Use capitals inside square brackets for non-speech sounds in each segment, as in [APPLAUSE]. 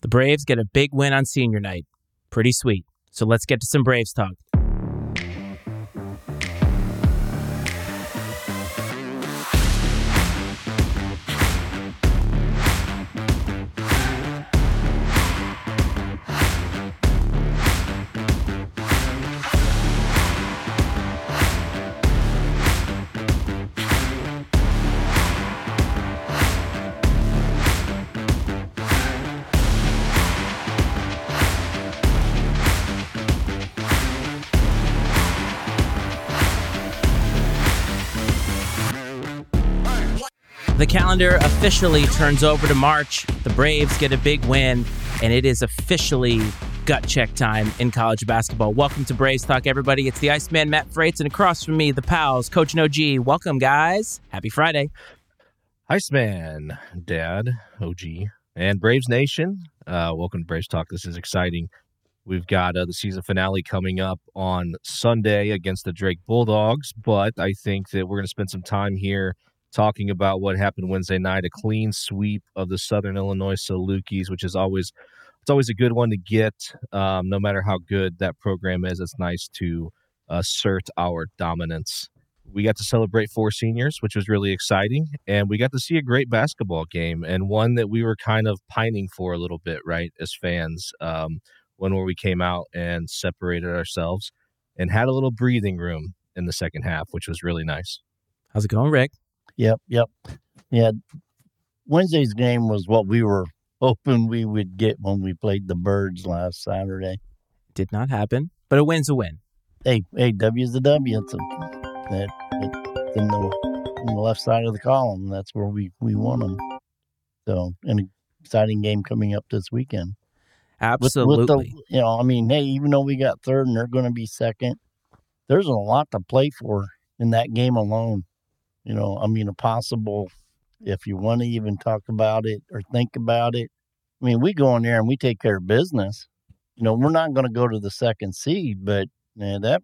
The Braves get a big win on senior night. Pretty sweet. So let's get to some Braves talk. Calendar officially turns over to March. The Braves get a big win, and it is officially gut check time in college basketball. Welcome to Braves Talk, everybody. It's the Iceman Matt Frates, and across from me, the pals, Coach No G. Welcome, guys. Happy Friday. Iceman, Dad, OG, and Braves Nation. Uh, welcome to Braves Talk. This is exciting. We've got uh, the season finale coming up on Sunday against the Drake Bulldogs, but I think that we're going to spend some time here talking about what happened Wednesday night, a clean sweep of the Southern Illinois Salukis, which is always it's always a good one to get. Um, no matter how good that program is, it's nice to assert our dominance. We got to celebrate four seniors, which was really exciting, and we got to see a great basketball game and one that we were kind of pining for a little bit, right, as fans. Um, one where we came out and separated ourselves and had a little breathing room in the second half, which was really nice. How's it going, Rick? Yep, yep. Yeah. Wednesday's game was what we were [LAUGHS] hoping we would get when we played the Birds last Saturday. Did not happen, but a win's a win. Hey, hey, W's the W. It's a, that it's in the in the left side of the column. That's where we we won them. So, an exciting game coming up this weekend. Absolutely. With, with the, you know, I mean, hey, even though we got third and they're going to be second, there's a lot to play for in that game alone. You know, I mean, a possible, if you want to even talk about it or think about it. I mean, we go in there and we take care of business. You know, we're not going to go to the second seed, but man, that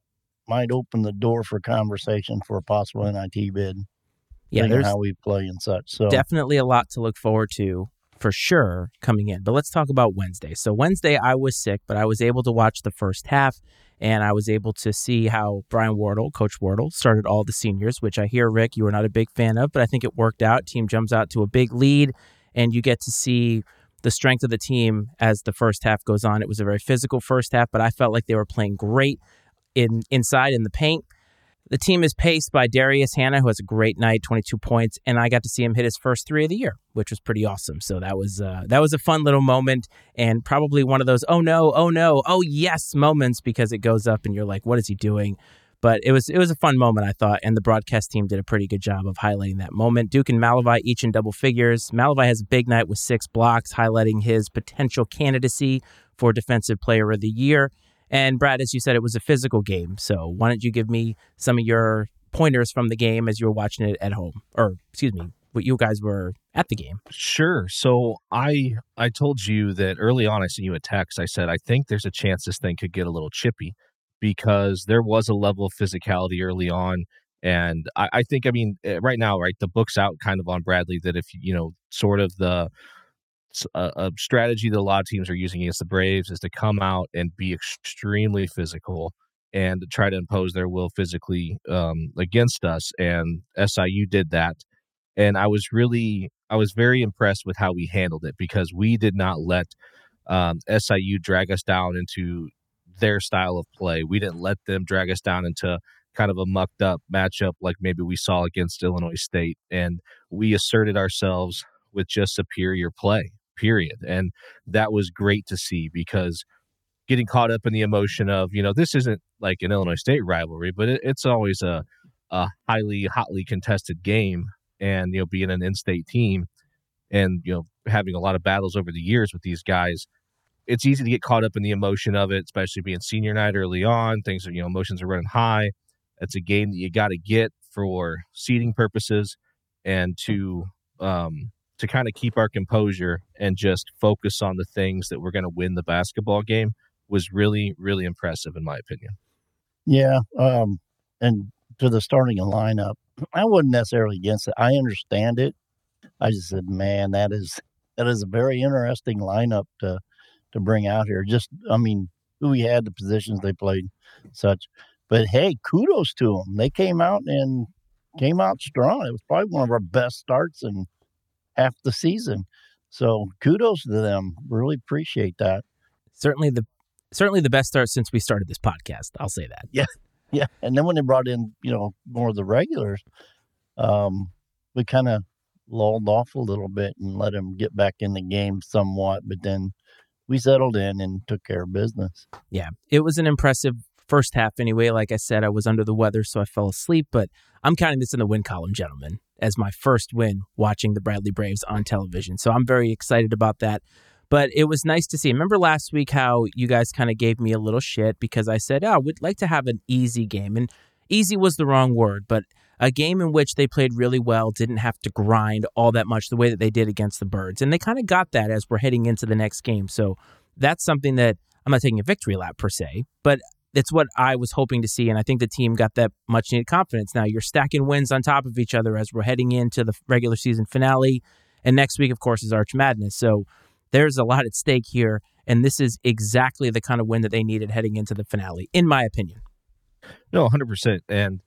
might open the door for conversation for a possible NIT bid. Yeah, there's how we play and such. So definitely a lot to look forward to for sure coming in. But let's talk about Wednesday. So Wednesday I was sick, but I was able to watch the first half and I was able to see how Brian Wardle, Coach Wardle, started all the seniors, which I hear Rick you were not a big fan of, but I think it worked out. Team jumps out to a big lead and you get to see the strength of the team as the first half goes on. It was a very physical first half, but I felt like they were playing great in inside in the paint. The team is paced by Darius Hannah, who has a great night, 22 points, and I got to see him hit his first three of the year, which was pretty awesome. So that was uh, that was a fun little moment, and probably one of those oh no, oh no, oh yes moments because it goes up and you're like, what is he doing? But it was it was a fun moment, I thought, and the broadcast team did a pretty good job of highlighting that moment. Duke and Malevy each in double figures. Malevy has a big night with six blocks, highlighting his potential candidacy for Defensive Player of the Year. And Brad, as you said, it was a physical game. So why don't you give me some of your pointers from the game as you were watching it at home, or excuse me, what you guys were at the game? Sure. So I I told you that early on. I sent you a text. I said I think there's a chance this thing could get a little chippy because there was a level of physicality early on. And I, I think, I mean, eh, right now, right, the book's out kind of on Bradley that if, you know, sort of the a, a, strategy that a lot of teams are using against the Braves is to come out and be extremely physical and try to impose their will physically um, against us. And SIU did that. And I was really, I was very impressed with how we handled it because we did not let um, SIU drag us down into their style of play. We didn't let them drag us down into kind of a mucked up matchup like maybe we saw against Illinois State. And we asserted ourselves with just superior play period. And that was great to see because getting caught up in the emotion of, you know, this isn't like an Illinois State rivalry, but it, it's always a, a highly, hotly contested game. And, you know, being an in state team and, you know, having a lot of battles over the years with these guys, it's easy to get caught up in the emotion of it, especially being senior night early on. Things are, you know, emotions are running high. It's a game that you got to get for seeding purposes and to um, to kind of keep our composure and just focus on the things that we're going to win the basketball game was really, really impressive in my opinion. Yeah. Um, and to the starting lineup, I wasn't necessarily against it. I understand it. I just said, man, that is that is a very interesting lineup to to bring out here. Just, I mean, who he had, the positions they played, such. But hey, kudos to them. They came out and came out strong. It was probably one of our best starts in half the season. So kudos to them. Really appreciate that. Certainly the certainly the best start since we started this podcast. I'll say that. Yeah. [LAUGHS] Yeah. And then when they brought in, you know, more of the regulars, um, we kind of lulled off a little bit and let them get back in the game somewhat. But then we settled in and took care of business. Yeah. It was an impressive first half anyway. Like I said, I was under the weather, so I fell asleep, but I'm counting this in the win column, gentlemen, as my first win watching the Bradley Braves on television. So I'm very excited about that. But it was nice to see. Remember last week how you guys kind of gave me a little shit because I said, oh, we'd like to have an easy game. And easy was the wrong word, but a game in which they played really well, didn't have to grind all that much the way that they did against the Birds. And they kind of got that as we're heading into the next game. So that's something that I'm not taking a victory lap per se, but it's what I was hoping to see. And I think the team got that much needed confidence. Now you're stacking wins on top of each other as we're heading into the regular season finale. And next week, of course, is Arch Madness. So there's a lot at stake here, and this is exactly the kind of win that they needed heading into the finale, in my opinion. No, 100%. And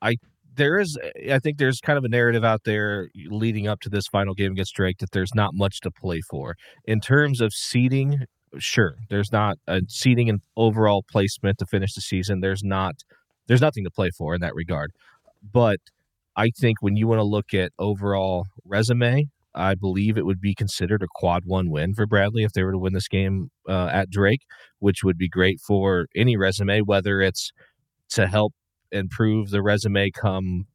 I there is I think there's kind of a narrative out there leading up to this final game against Drake that there's not much to play for. In terms of seeding, sure, there's not a seeding and overall placement to finish the season. There's not there's nothing to play for in that regard. But I think when you want to look at overall resume, I believe it would be considered a quad one win for Bradley if they were to win this game uh, at Drake, which would be great for any resume, whether it's to help improve the resume come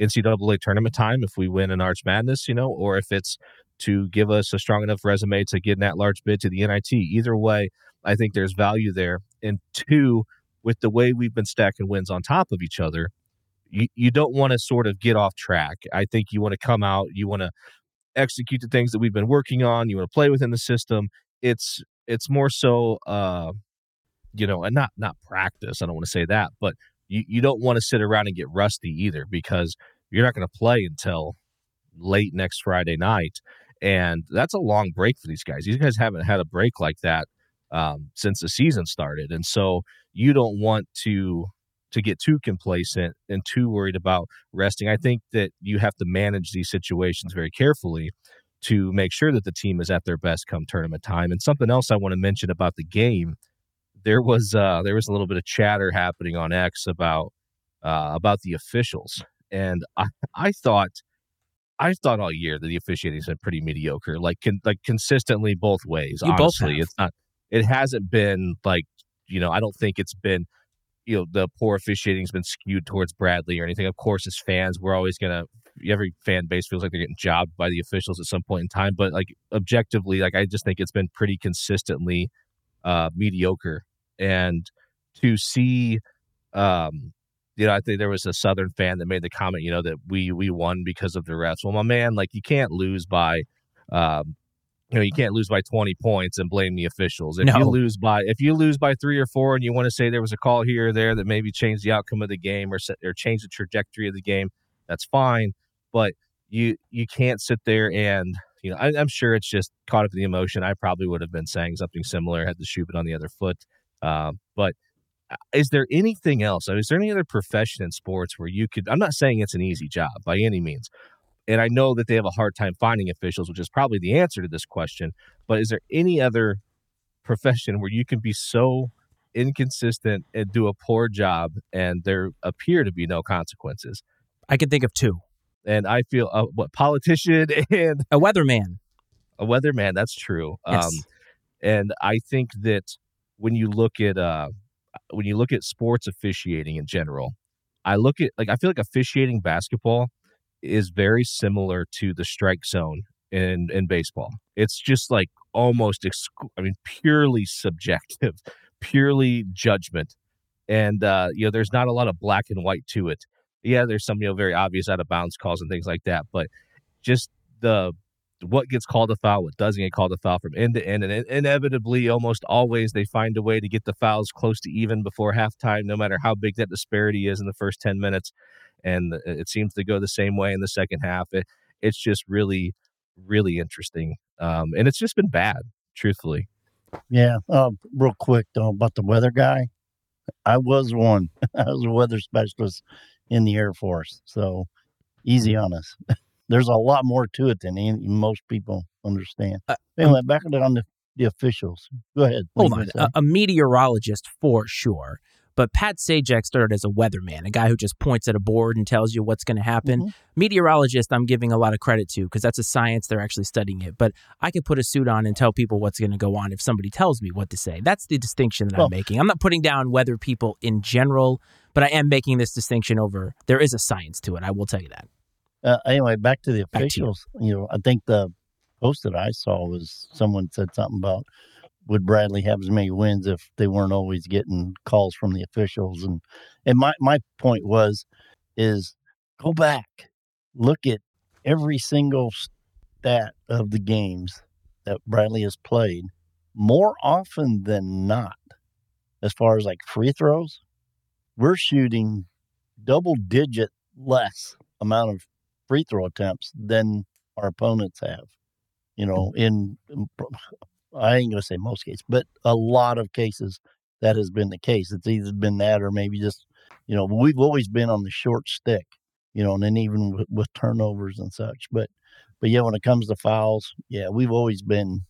NCAA tournament time if we win an Arch Madness, you know, or if it's to give us a strong enough resume to get that large bid to the NIT. Either way, I think there's value there. And two, with the way we've been stacking wins on top of each other, you, you don't want to sort of get off track. I think you want to come out, you want to execute the things that we've been working on. You want to play within the system. It's it's more so, uh, you know, and not not practice. I don't want to say that, but you you don't want to sit around and get rusty either because you're not going to play until late next Friday night, and that's a long break for these guys. These guys haven't had a break like that um, since the season started, and so you don't want to to get too complacent and too worried about resting. I think that you have to manage these situations very carefully to make sure that the team is at their best come tournament time. And something else I want to mention about the game, there was uh, there was a little bit of chatter happening on X about uh, about the officials, and I, I thought I thought all year that the officiating has been pretty mediocre, like con- like consistently both ways. You honestly, both it's not. It hasn't been like you know. I don't think it's been you know the poor officiating's been skewed towards Bradley or anything. Of course, as fans, we're always gonna every fan base feels like they're getting jobbed by the officials at some point in time. But like objectively, like I just think it's been pretty consistently uh, mediocre. And to see, um, you know, I think there was a Southern fan that made the comment, you know, that we we won because of the refs. Well, my man, like you can't lose by um, you know you can't lose by 20 points and blame the officials if No. you lose by if you lose by three or four and you want to say there was a call here or there that maybe changed the outcome of the game or set, or changed the trajectory of the game that's fine but you you can't sit there and you know I, i'm sure it's just caught up in the emotion i probably would have been saying something similar had the shoe been on the other foot um, but uh, is there anything else is there any other profession in sports where you could i'm not saying it's an easy job by any means and I know that they have a hard time finding officials, which is probably the answer to this question. But is there any other profession where you can be so inconsistent and do a poor job and there appear to be no consequences? I can think of two. And I feel uh, what politician [LAUGHS] and A weatherman. a weatherman. That's true. Yes. Um, and I think that when you look at uh, when you look at sports officiating in general, I look at like I feel like officiating basketball is very similar to the strike zone in in baseball. It's just like almost excu- I mean purely subjective, [LAUGHS] purely judgment. And uh, you know, there's not a lot of black and white to it. Yeah, there's some you know very obvious out of bounds calls and things like that, but just the what gets called a foul, what doesn't get called a foul from end to end. And inevitably, almost always, they find a way to get the fouls close to even before halftime, no matter how big that disparity is in the first 10 minutes. And it seems to go the same way in the second half. It, it's just really, really interesting. Um, and it's just been bad, truthfully. Yeah. Uh, real quick, though, about the weather guy. I was one. [LAUGHS] I was a weather specialist in the Air Force. So easy on us. [LAUGHS] There's a lot more to it than any, most people understand. Uh, anyway, back on the, the officials. Go ahead. Hold on. A, a, meteorologist for sure. But Pat Sajak started as a weatherman, a guy who just points at a board and tells you what's going to happen. Mm-hmm. Meteorologist, I'm giving a lot of credit to because that's a science. They're actually studying it. But I could put a suit on and tell people what's going to go on if somebody tells me what to say. That's the distinction that well, I'm making. I'm not putting down weather people in general, but I am making this distinction over there is a science to it. I will tell you that. Uh, anyway, back to the officials. You. you know, I think the post that I saw was someone said something about would Bradley have as many wins if they weren't always getting calls from the officials and and my my point was is go back look at every single stat of the games that Bradley has played more often than not as far as like free throws we're shooting double digit less amount of free throw attempts than our opponents have. You know, in I ain't gonna say most cases, but a lot of cases that has been the case. It's either been that or maybe just you know we've always been on the short stick. You know, and then even with, with turnovers and such. But but yeah, when it comes to fouls, yeah, we've always been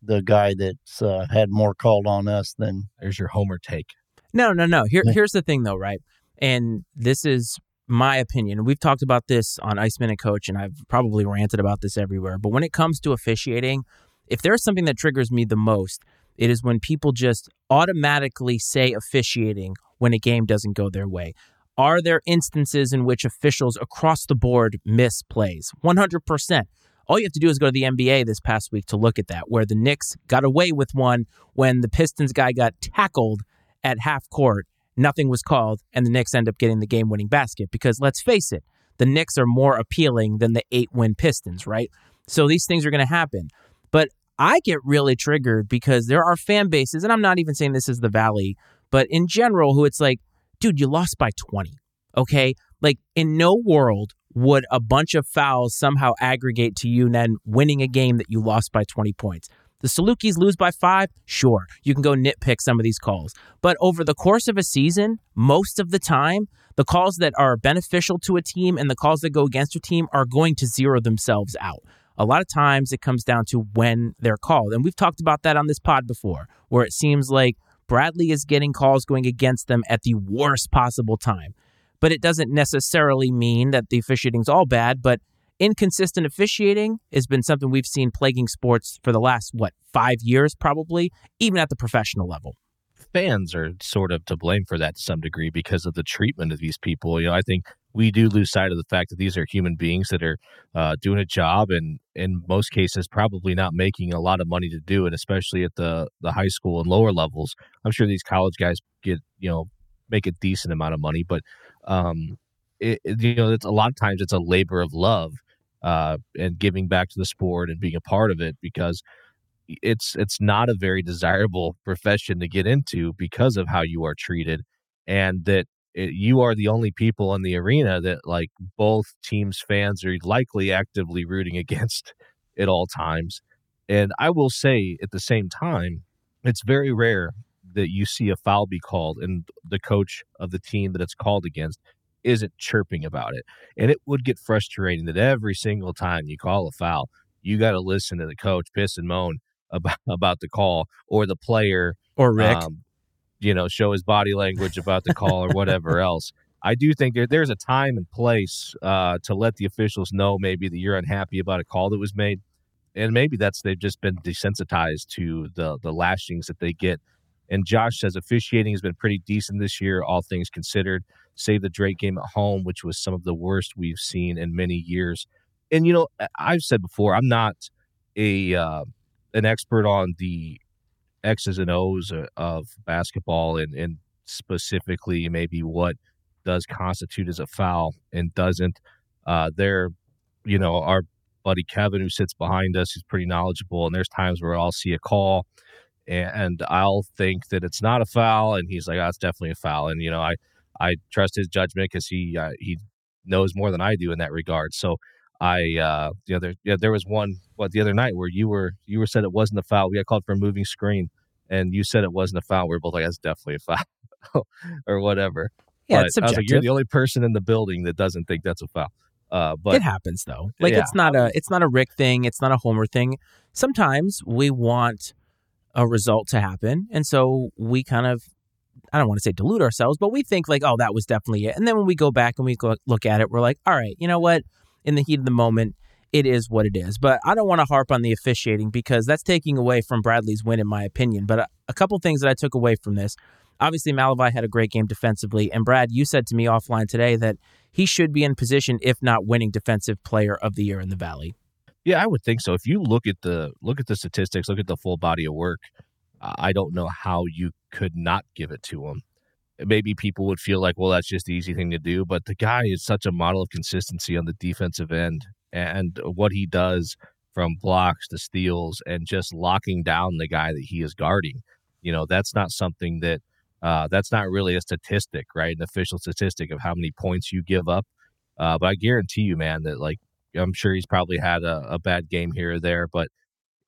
the guy that's uh, had more called on us than. There's your homer take. No, no, no. Here, here's the thing, though, right? And this is my opinion. We've talked about this on Iceman and Coach, and I've probably ranted about this everywhere. But when it comes to officiating, if there's something that triggers me the most, it is when people just automatically say officiating when a game doesn't go their way. Are there instances in which officials across the board miss plays? 100%. All you have to do is go to the NBA this past week to look at that, where the Knicks got away with one when the Pistons guy got tackled at half court nothing was called, and the Knicks end up getting the game winning basket. Because let's face it, the Knicks are more appealing than the eight win Pistons, right? So these things are going to happen. But I get really triggered because there are fan bases, and I'm not even saying this is the Valley, but in general, who it's like, dude, you lost by 20. Okay. Like, in no world would a bunch of fouls somehow aggregate to you then winning a game that you lost by 20 points. The Salukis lose by five? Sure, you can go nitpick some of these calls. But over the course of a season, most of the time, the calls that are beneficial to a team and the calls that go against a team are going to zero themselves out. A lot of times it comes down to when they're called. And we've talked about that on this pod before, where it seems like Bradley is getting calls going against them at the worst possible time. But it doesn't necessarily mean that the officiating's all bad, but inconsistent officiating has been something we've seen plaguing sports for the last, what, five years probably, even at the professional level. Fans are sort of to blame for that to some degree because of the treatment of these people. You know, I think we do lose sight of the fact that these are human beings that are uh, doing a job and in most cases probably not making a lot of money to do it especially at the the high school and lower levels i'm sure these college guys get you know make a decent amount of money but um it, you know it's a lot of times it's a labor of love uh, and giving back to the sport and being a part of it because it's it's not a very desirable profession to get into because of how you are treated and that it, you are the only people in the arena that like both teams fans are likely actively rooting [LAUGHS] against at all times. And i will say at the same time it's very rare that you see a foul be called and the coach of the team that it's called against isn't chirping about it. And it would get frustrating that every single time you call a foul, you got to listen to the coach piss and moan [LAUGHS] about, about the call or the player or Rick, um, you know, show his body language about the call or whatever else. I do think there, there's a time and place uh, to let the officials know maybe that you're unhappy about a call that was made. And maybe that's they've just been desensitized to the the lashings that they get. And Josh says officiating has been pretty decent this year, all things considered save the Drake game at home, which was some of the worst we've seen in many years. And you know, I've said before, I'm not a uh, an expert on the X's and O's of basketball and, and specifically maybe what does constitute as a foul and doesn't. Uh, there, you know, our buddy Kevin who sits behind us, who's pretty knowledgeable. And there's times where I'll see a call and I'll think that it's not a foul, and he's like, "Oh, it's definitely a foul." And you know, I I trust his judgment because he uh, he knows more than I do in that regard. So I uh, you know there yeah, there was one what the other night where you were you were said it wasn't a foul. We got called for a moving screen, and you said it wasn't a foul. We are both like, "That's definitely a foul," [LAUGHS] or whatever. Yeah, but it's subjective. Like, You're the only person in the building that doesn't think that's a foul. Uh, but it happens though. Like yeah. it's not a it's not a Rick thing. It's not a Homer thing. Sometimes we want a result to happen. And so we kind of, I don't want to say delude ourselves, but we think like, oh, that was definitely it. And then when we go back and we look at it, we're like, all right, you know what? In the heat of the moment, it is what it is. But I don't want to harp on the officiating because that's taking away from Bradley's win, in my opinion. But a, a couple things that I took away from this. Obviously, Malevy had a great game defensively. And Brad, you said to me offline today that he should be in position, if not winning Defensive Player of the Year in the Valley. Yeah, I would think so. If you look at the look at the statistics, look at the full body of work, I don't know how you could not give it to him. Maybe people would feel like, well, that's just the easy thing to do, but the guy is such a model of consistency on the defensive end, and what he does from blocks to steals and just locking down the guy that he is guarding. You know, that's not something that uh, that's not really a statistic, right? An official statistic of how many points you give up. Uh, but I guarantee you, man, that like I'm sure he's probably had a, a bad game here or there, but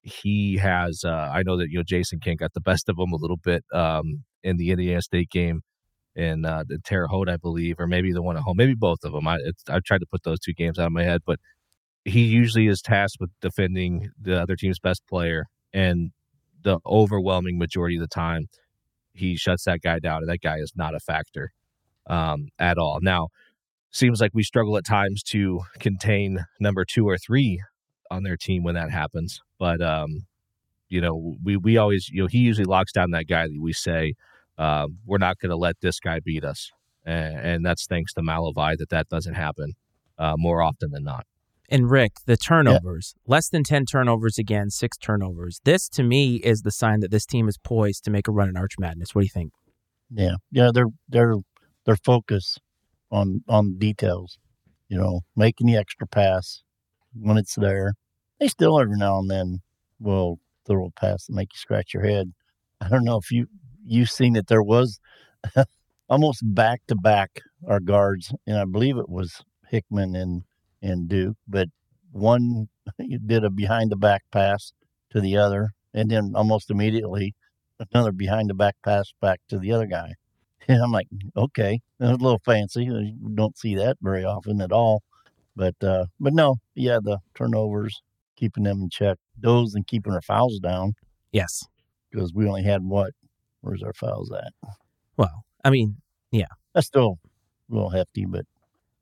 he has. Uh, I know that you know Jayson Kent got the best of him a little bit um, in the Indiana State game in uh, the Terre Haute, I believe, or maybe the one at home, maybe both of them. I I tried to put those two games out of my head, but he usually is tasked with defending the other team's best player, and the overwhelming majority of the time, he shuts that guy down, and that guy is not a factor um, at all. Now, seems like we struggle at times to contain number two or three on their team when that happens. But um, you know, we we always you know he usually locks down that guy that we say uh, we're not going to let this guy beat us, and, and, that's thanks to Malevy that that doesn't happen uh, more often than not. And Rick, the turnovers, yeah. less than 10 turnovers again, six turnovers. This to me is the sign that this team is poised to make a run in Arch Madness. What do you think? Yeah. Yeah, they're they're their focus on on details. You know, making the extra pass when it's there. They still every now and then will throw a pass and make you scratch your head. I don't know if you you've seen that there was [LAUGHS] almost back to back our guards, and I believe it was Hickman and and Duke, but one [LAUGHS] did a behind the back pass to the other, and then almost immediately another behind the back pass back to the other guy. And I'm like, okay, a little fancy. You don't see that very often at all. But uh, but no, yeah, the turnovers, keeping them in check, those and keeping our fouls down. Yes, because we only had what? Where's our fouls at? Well, I mean, yeah, that's still a little hefty, but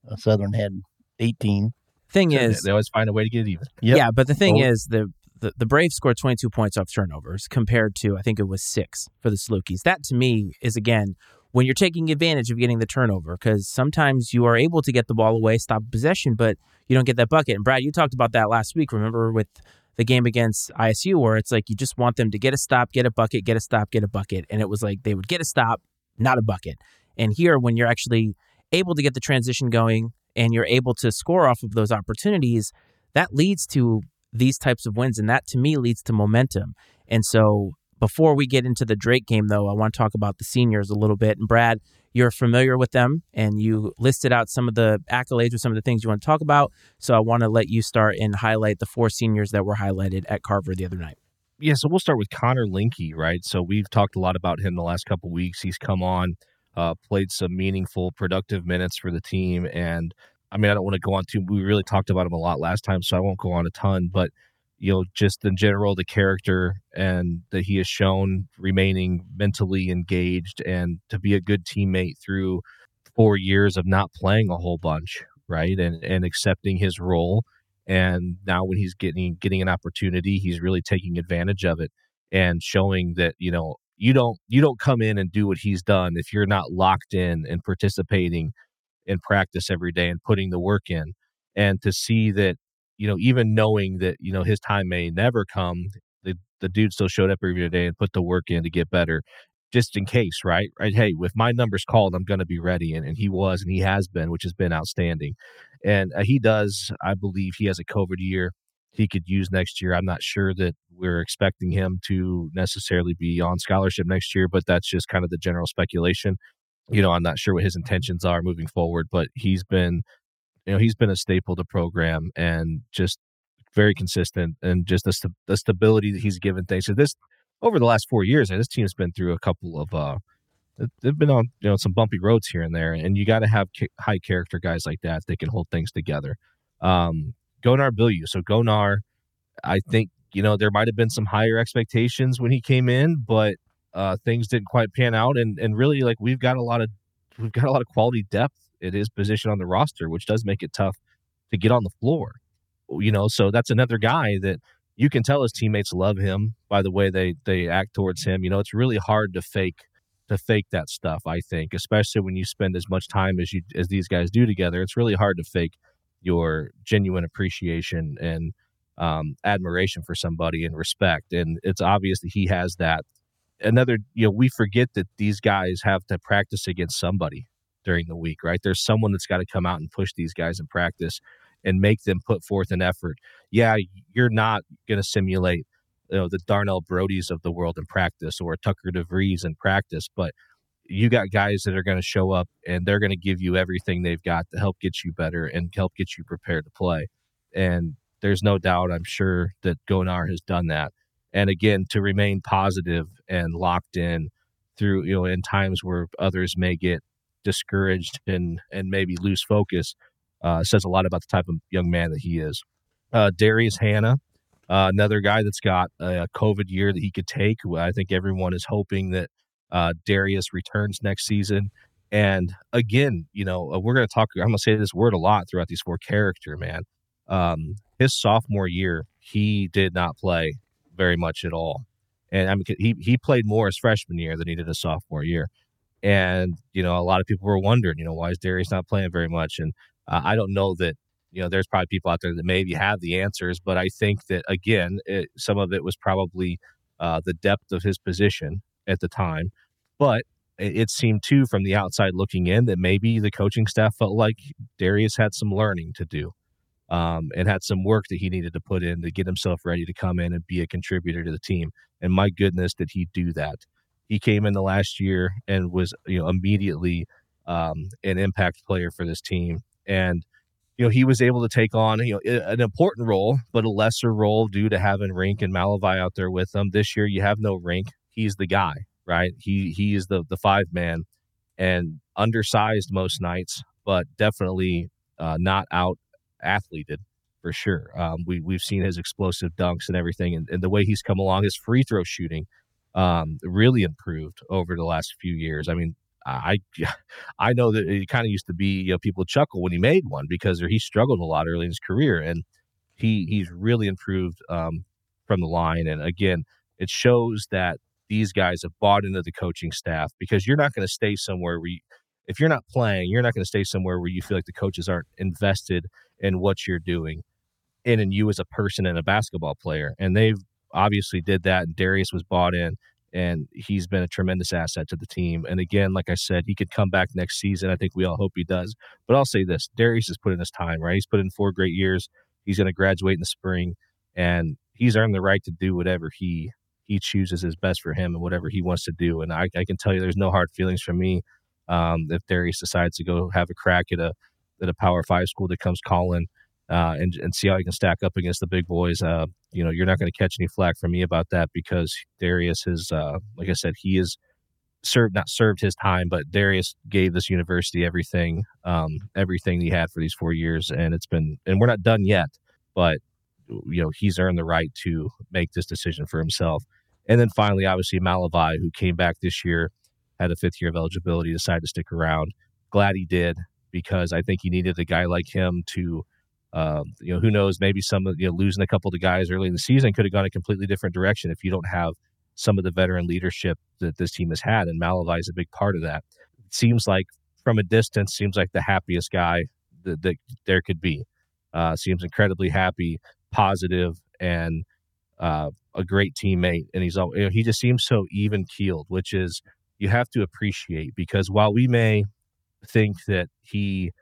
uh, Southern had 18. Thing is, they always find a way to get even. Yep. Yeah, but the thing oh. is, the the, the Braves scored 22 points off turnovers compared to, I think it was six for the Salukis. That to me is, again, when you're taking advantage of getting the turnover, because sometimes you are able to get the ball away, stop possession, but you don't get that bucket. And Brad, you talked about that last week, remember, with the game against ISU, where it's like you just want them to get a stop, get a bucket, get a stop, get a bucket. And it was like they would get a stop, not a bucket. And here, when you're actually able to get the transition going and you're able to score off of those opportunities, that leads to these types of wins. And that to me leads to momentum. And so before we get into the Drake game, though, I want to talk about the seniors a little bit. And Brad, you're familiar with them and you listed out some of the accolades or some of the things you want to talk about. So I want to let you start and highlight the four seniors that were highlighted at Carver the other night. Yeah, so we'll start with Connor Linky, right? So we've talked a lot about him the last couple weeks. He's come on, uh, played some meaningful, productive minutes for the team, and I mean, I don't want to go on too. We really talked about him a lot last time, so I won't go on a ton. But you know, just in general, the character and that he has shown remaining mentally engaged and to be a good teammate through four years of not playing a whole bunch, right? And and accepting his role. And now when he's getting getting an opportunity, he's really taking advantage of it and showing that, you know, you don't you don't come in and do what he's done if you're not locked in and participating in practice every day and putting the work in and to see that you know even knowing that you know his time may never come the the dude still showed up every day and put the work in to get better just in case right right hey with my numbers called i'm going to be ready and, and he was and he has been which has been outstanding and uh, he does i believe he has a covid year he could use next year. I'm not sure that we're expecting him to necessarily be on scholarship next year, but that's just kind of the general speculation. You know, I'm not sure what his intentions are moving forward, but he's been, you know, he's been a staple to program and just very consistent and just the, st- the stability that he's given things. So this over the last four years, this team's been through a couple of uh, they've been on you know some bumpy roads here and there, and you got to have ca- high character guys like that that can hold things together. Um, Gonar Billieu. So Gonar, I think you know there might have been some higher expectations when he came in, but uh, things didn't quite pan out, and and really like we've got a lot of we've got a lot of quality depth at his position on the roster, which does make it tough to get on the floor. You know, so that's another guy that you can tell his teammates love him by the way they they act towards him. You know, it's really hard to fake to fake that stuff. I think, especially when you spend as much time as you as these guys do together, it's really hard to fake your genuine appreciation and um, admiration for somebody and respect. And it's obvious that he has that. Another, you know, we forget that these guys have to practice against somebody during the week, right? There's someone that's got to come out and push these guys in practice and make them put forth an effort. Yeah, you're not going to simulate you know the Darnell Brodies of the world in practice or Tucker DeVries in practice, but you got guys that are going to show up and they're going to give you everything they've got to help get you better and help get you prepared to play. And there's no doubt, I'm sure that Gonar has done that. And again, to remain positive and locked in through, you know, in times where others may get discouraged and and maybe lose focus, uh, says a lot about the type of young man that he is. Uh, Darius Hannah, uh, another guy that's got a COVID year that he could take. I think everyone is hoping that uh, Darius returns next season. And again, you know, uh, we're going to talk. I'm going to say this word a lot throughout these four character, man. Um, his sophomore year, he did not play very much at all, and I mean, he he played more his freshman year than he did his sophomore year. And you know, a lot of people were wondering, you know, why is Darius not playing very much? And uh, I don't know that you know there's probably people out there that maybe have the answers but i think that again it, some of it was probably uh, the depth of his position at the time but it, it seemed too from the outside looking in that maybe the coaching staff felt like darius had some learning to do um, and had some work that he needed to put in to get himself ready to come in and be a contributor to the team and my goodness did he do that he came in the last year and was you know immediately um, an impact player for this team and you know, he was able to take on, you know, an important role, but a lesser role due to having Rienk and Malevy out there with them. This year, you have no Rienk He's the guy, right? He he is the the five man, and undersized most nights, but definitely uh, not out athleted for sure. Um, we we've seen his explosive dunks and everything, and, and the way he's come along, his free throw shooting um, really improved over the last few years. I mean, I I know that it kind of used to be you know people chuckle when he made one because he struggled a lot early in his career and he he's really improved um, from the line and again it shows that these guys have bought into the coaching staff because you're not going to stay somewhere where you, if you're not playing you're not going to stay somewhere where you feel like the coaches aren't invested in what you're doing and in you as a person and a basketball player and they've obviously did that and Darius was bought in and he's been a tremendous asset to the team. And again, like I said, he could come back next season. I think we all hope he does. But I'll say this: Darius has put in his time, right? He's put in four great years. He's going to graduate in the spring, and he's earned the right to do whatever he he chooses is best for him and whatever he wants to do. And I, I can tell you, there's no hard feelings from me um, if Darius decides to go have a crack at a at a Power Five school that comes calling uh, and and see how he can stack up against the big boys. Uh, you know, you're not going to catch any flack from me about that because Darius is, uh, like I said, he is served not served his time, but Darius gave this university everything, um, everything he had for these four years, and it's been, and we're not done yet, but you know he's earned the right to make this decision for himself. And then finally, obviously Malevy, who came back this year, had a fifth year of eligibility, decided to stick around. Glad he did because I think he needed a guy like him to um, you know, who knows? Maybe some of you know losing a couple of the guys early in the season could have gone a completely different direction if you don't have some of the veteran leadership that this team has had, and Malevy is a big part of that. It seems like from a distance, seems like the happiest guy that, that there could be. Uh, seems incredibly happy, positive, and uh, a great teammate. And he's all you know, he just seems so even keeled, which is you have to appreciate because while we may think that he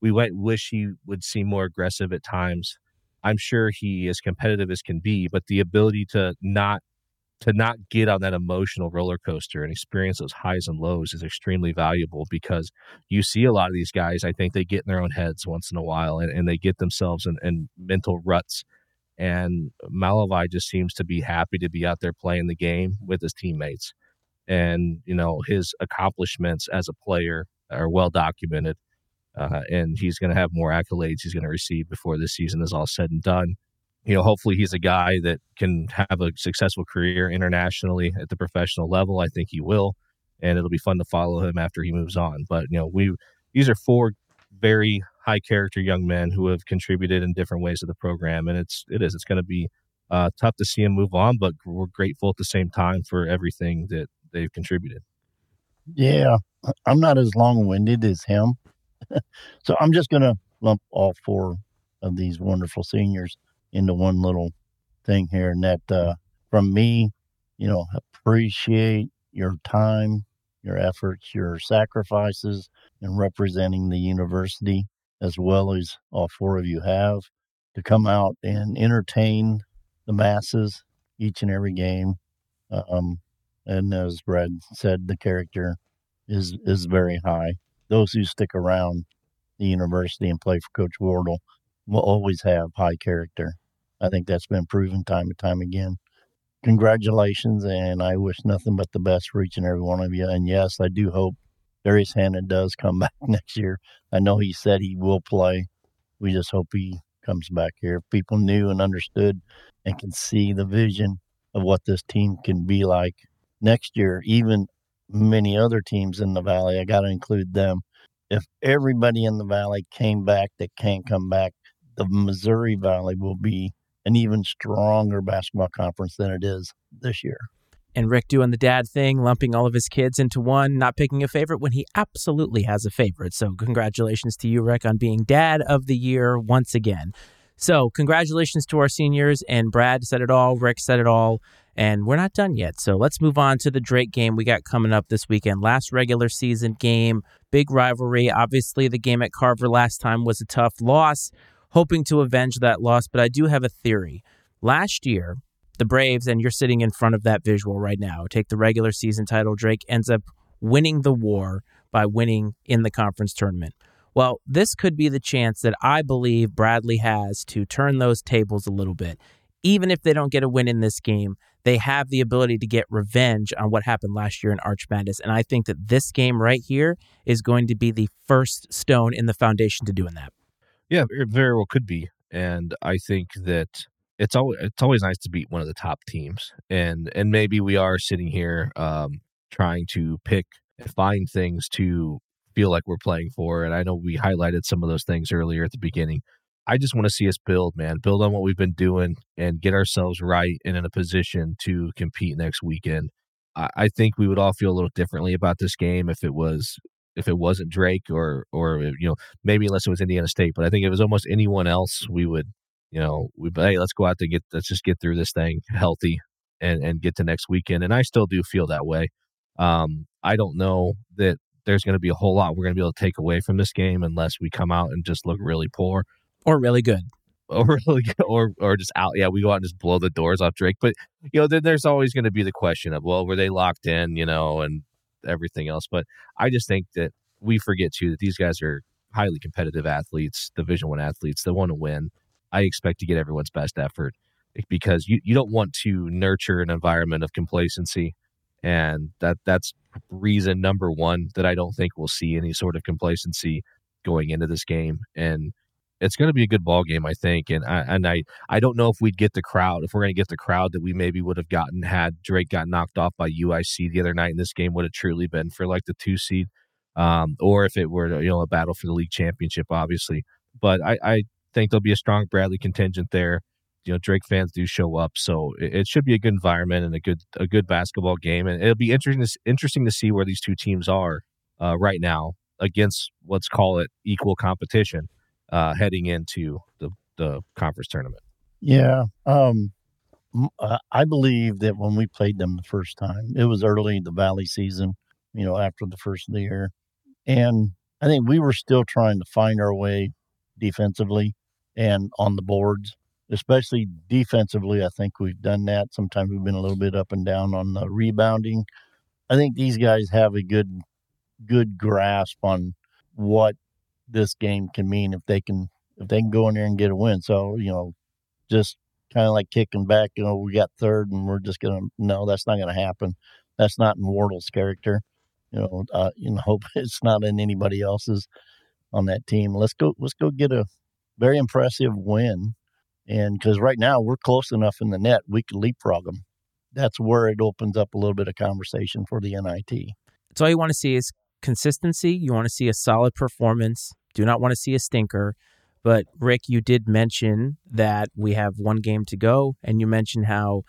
we might wish he would seem more aggressive at times. I'm sure he is competitive as can be, but the ability to not to not get on that emotional roller coaster and experience those highs and lows is extremely valuable because you see a lot of these guys, I think they get in their own heads once in a while and, and they get themselves in, in mental ruts. And Malevy just seems to be happy to be out there playing the game with his teammates. And, you know, his accomplishments as a player are well documented. Uh, and he's going to have more accolades he's going to receive before this season is all said and done you know, hopefully he's a guy that can have a successful career internationally at the professional level. I think he will, and it'll be fun to follow him after he moves on. But you know, we these are four very high character young men who have contributed in different ways to the program, and it's it is it's going to be uh, tough to see him move on, but we're grateful at the same time for everything that they've contributed. Yeah, I'm not as long winded as him, [LAUGHS] so I'm just going to lump all four of these wonderful seniors into one little thing here. And that uh, from me, you know, appreciate your time, your efforts, your sacrifices in representing the university, as well as all four of you have, to come out and entertain the masses each and every game. Um, and as Brad said, the character is is very high. Those who stick around the university and play for Coach Wardle will always have high character. I think that's been proven time and time again. Congratulations, and I wish nothing but the best for each and every one of you. And yes, I do hope Darius Hannah does come [LAUGHS] back next year. I know he said he will play. We just hope he comes back here. If people knew and understood and can see the vision of what this team can be like next year, even many other teams in the valley, I got to include them. If everybody in the valley came back that can't come back, the Missouri Valley will be an even stronger basketball conference than it is this year. And Rick doing the dad thing, lumping all of his kids into one, not picking a favorite when he absolutely has a favorite. So, congratulations to you, Rick, on being dad of the year once again. So, congratulations to our seniors. And Brad said it all, Rick said it all. And we're not done yet. So, let's move on to the Drake game we got coming up this weekend. Last regular season game, big rivalry. Obviously, the game at Carver last time was a tough loss hoping to avenge that loss, but I do have a theory. Last year, the Braves, and you're sitting in front of that visual right now, take the regular season title. Drake ends up winning the war by winning in the conference tournament. Well, this could be the chance that I believe Bradley has to turn those tables a little bit. Even if they don't get a win in this game, they have the ability to get revenge on what happened last year in Arch Madness. And I think that this game right here is going to be the first stone in the foundation to doing that. Yeah, it very well could be, and I think that it's always it's always nice to beat one of the top teams, and and maybe we are sitting here um, trying to pick find things to feel like we're playing for, and I know we highlighted some of those things earlier at the beginning. I just want to see us build, man, build on what we've been doing and get ourselves right and in a position to compete next weekend. I, I think we would all feel a little differently about this game if it was if it wasn't Drake or or you know maybe unless it was Indiana State, but I think if it was almost anyone else, we would you know we hey let's go out there get let's just get through this thing healthy and and get to next weekend. And I still do feel that way. Um, I don't know that there's going to be a whole lot we're going to be able to take away from this game unless we come out and just look really poor or really good or [LAUGHS] really or or just out yeah we go out and just blow the doors off drake but you know then there's always going to be the question of well were they locked in you know and everything else. But I just think that we forget too that these guys are highly competitive athletes, Division One athletes. They want to win. I expect to get everyone's best effort eh, because you, you don't want to nurture an environment of complacency. And that that's reason number one that I don't think we'll see any sort of complacency going into this game. And it's going to be a good ball game, I think. And I and I I don't know if we'd get the crowd if we're going to get the crowd that we maybe would have gotten had Drake got knocked off by UIC the other night, and this game would have truly been for like the two seed, um, or if it were you know a battle for the league championship, obviously. But I, I think there'll be a strong Bradley contingent there. You know, Drake fans do show up, so it, it should be a good environment and a good a good basketball game, and it'll be interesting to, interesting to see where these two teams are uh, right now against let's call it equal competition uh, heading into the, the conference tournament. Yeah. Um, uh, I believe that when we played them the first time, it was early in the Valley season, you know, after the first of the year. And I think we were still trying to find our way defensively and on the boards. especially defensively. I think we've done that. Sometimes we've been a little bit up and down on the rebounding. I think these guys have a good good grasp on what this game can mean if they can if they can go in there and get a win. So you know, just kind of like kicking back. You know, we got third, and we're just gonna no, that's not gonna happen. That's not in Wardle's character. You know, uh, you know, [LAUGHS] hope it's not in anybody else's on that team. Let's go. Let's go get a very impressive win. And because right now we're close enough in the net, we can leapfrog them. That's where it opens up a little bit of conversation for the NIT. It's all you want to see is consistency. You want to see a solid performance. Do not want to see a stinker. But Rick, you did mention that we have one game to go, and you mentioned how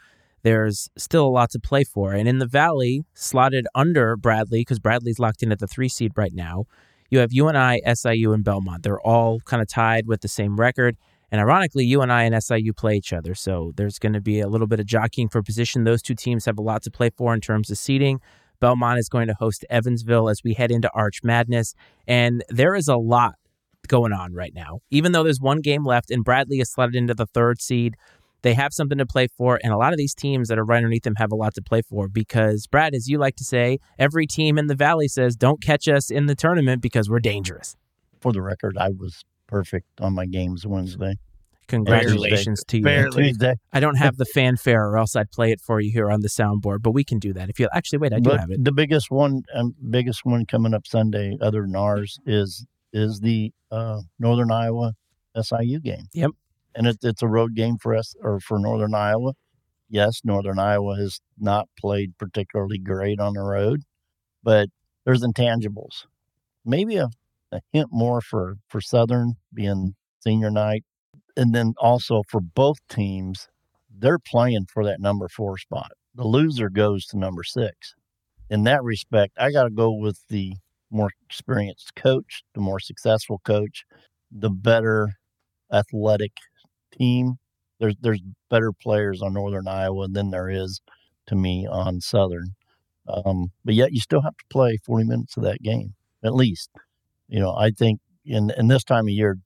there's still a lot to play for. And in the Valley, slotted under Bradley, because Bradley's locked in at the three seed right now, you have UNI, SIU, and Belmont. They're all kind of tied with the same record. And ironically, UNI and SIU play each other. So there's going to be a little bit of jockeying for position. Those two teams have a lot to play for in terms of seeding. Belmont is going to host Evansville as we head into Arch Madness. And there is a lot going on right now. Even though there's one game left and Bradley is slotted into the third seed, they have something to play for. And a lot of these teams that are right underneath them have a lot to play for because, Brad, as you like to say, every team in the Valley says, don't catch us in the tournament because we're dangerous. For the record, I was perfect on my games Wednesday. Congratulations to you. Barely. I don't have the fanfare, or else I'd play it for you here on the soundboard. But we can do that if you actually wait. I do But have it. The biggest one, um, biggest one coming up Sunday, other than ours, is is the uh, Northern Iowa SIU game. Yep. and it, it's a road game for us or for Northern Iowa. Yes, Northern Iowa has not played particularly great on the road, but there's intangibles. Maybe a, a hint more for for Southern being senior night, and then also for both teams, they're playing for that number four spot. The loser goes to number six. In that respect, I got to go with the more experienced coach, the more successful coach, the better athletic team. There's there's better players on Northern Iowa than there is to me on Southern. Um, but yet you still have to play 40 minutes of that game at least. You know, I think in in this time of year,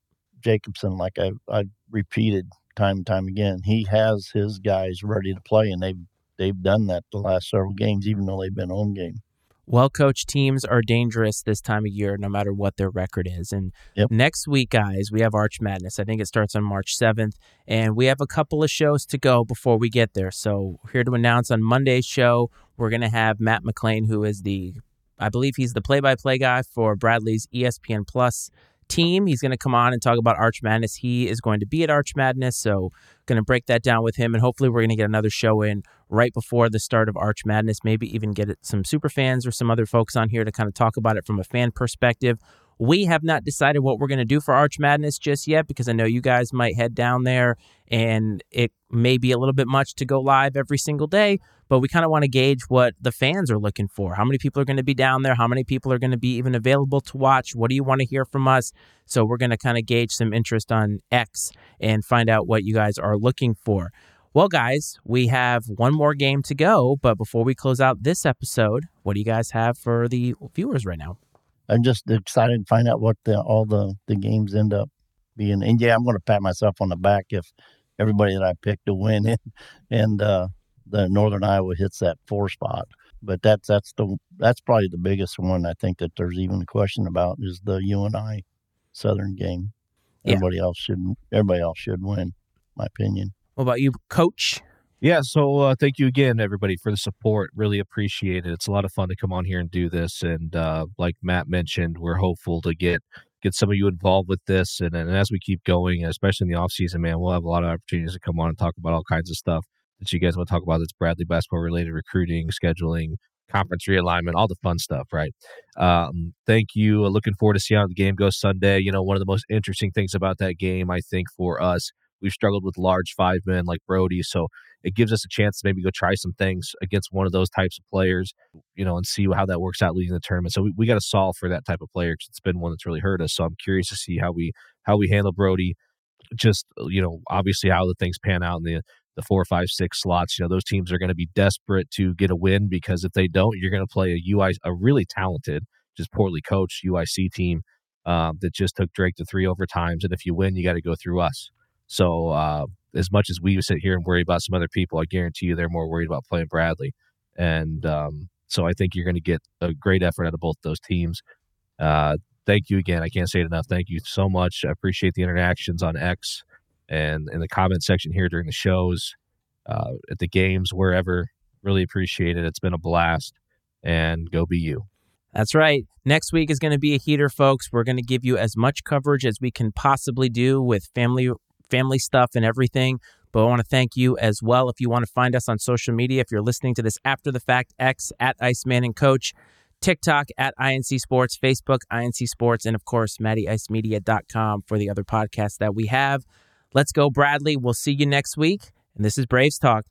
Jacobson, like I I repeated time and time again, he has his guys ready to play, and they've they've done that the last several games, even though they've been home game. Well coached teams are dangerous this time of year, no matter what their record is. And Yep. next week, guys, we have Arch Madness. I think it starts on March 7th. And we have a couple of shows to go before we get there. So, here to announce on Monday's show, we're going to have Matt McLean, who is the, I believe he's the play by play guy for Bradley's ESPN Plus team. He's going to come on and talk about Arch Madness. He is going to be at Arch Madness. So, going to break that down with him. And hopefully, we're going to get another show in right before the start of Arch Madness. Maybe even get some super fans or some other folks on here to kind of talk about it from a fan perspective. We have not decided what we're going to do for Arch Madness just yet because I know you guys might head down there and it may be a little bit much to go live every single day, but we kind of want to gauge what the fans are looking for. How many people are going to be down there? How many people are going to be even available to watch? What do you want to hear from us? So we're going to kind of gauge some interest on X and find out what you guys are looking for. Well, guys, we have one more game to go, but before we close out this episode, what do you guys have for the viewers right now? I'm just excited to find out what the, all the, the games end up being. And yeah, I'm going to pat myself on the back if everybody that I picked to win and, [LAUGHS] and uh, the Northern Iowa hits that four spot. But that's that's the that's probably the biggest one I think that there's even a question about is the UNI Southern game. Yeah. Everybody else should everybody else should win, my opinion. What about you, Coach? Yeah, so uh, thank you again, everybody, for the support. Really appreciate it. It's a lot of fun to come on here and do this. And uh, like Matt mentioned, we're hopeful to get get some of you involved with this. And, and as we keep going, especially in the off season, man, we'll have a lot of opportunities to come on and talk about all kinds of stuff that you guys want to talk about. That's Bradley basketball related, recruiting, scheduling, conference realignment, all the fun stuff, right? Um, thank you. Uh, Looking forward to see how the game goes Sunday. You know, one of the most interesting things about that game, I think, for us, we've struggled with large five men like Brodie, so it gives us a chance to maybe go try some things against one of those types of players, you know, and see how that works out leading the tournament. So we, we got to solve for that type of player because it's been one that's really hurt us. So I'm curious to see how we how we handle Brodie. Just you know, obviously how the things pan out in the the four, five, six slots. You know, those teams are going to be desperate to get a win because if they don't, you're going to play a UI, a really talented, just poorly coached UIC team um, that just took Drake to three overtimes. And if you win, you got to go through us. So uh, as much as we sit here and worry about some other people, I guarantee you they're more worried about playing Bradley. And um, so I think you're going to get a great effort out of both those teams. Uh, thank you again. I can't say it enough. Thank you so much. I appreciate the interactions on X and in the comment section here during the shows, uh, at the games, wherever. Really appreciate it. It's been a blast. And go be you. That's right. Next week is going to be a heater, folks. We're going to give you as much coverage as we can possibly do with family family stuff and everything. But I want to thank you as well. If you want to find us on social media, if you're listening to this after the fact, X at Iceman and Coach, TikTok at I&C Sports, Facebook, I&C Sports, and of course, MattyIceMedia.com for the other podcasts that we have. Let's go, Bradley. We'll see you next week. And this is Braves Talk.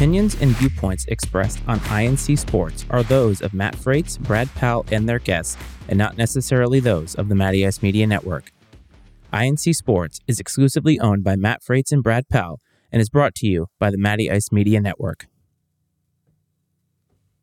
Opinions and viewpoints expressed on I&C Sports are those of Matt Frates, Brad Powell, and their guests, and not necessarily those of the Matty Ice Media Network. I&C Sports is exclusively owned by Matt Frates and Brad Powell and is brought to you by the Matty Ice Media Network.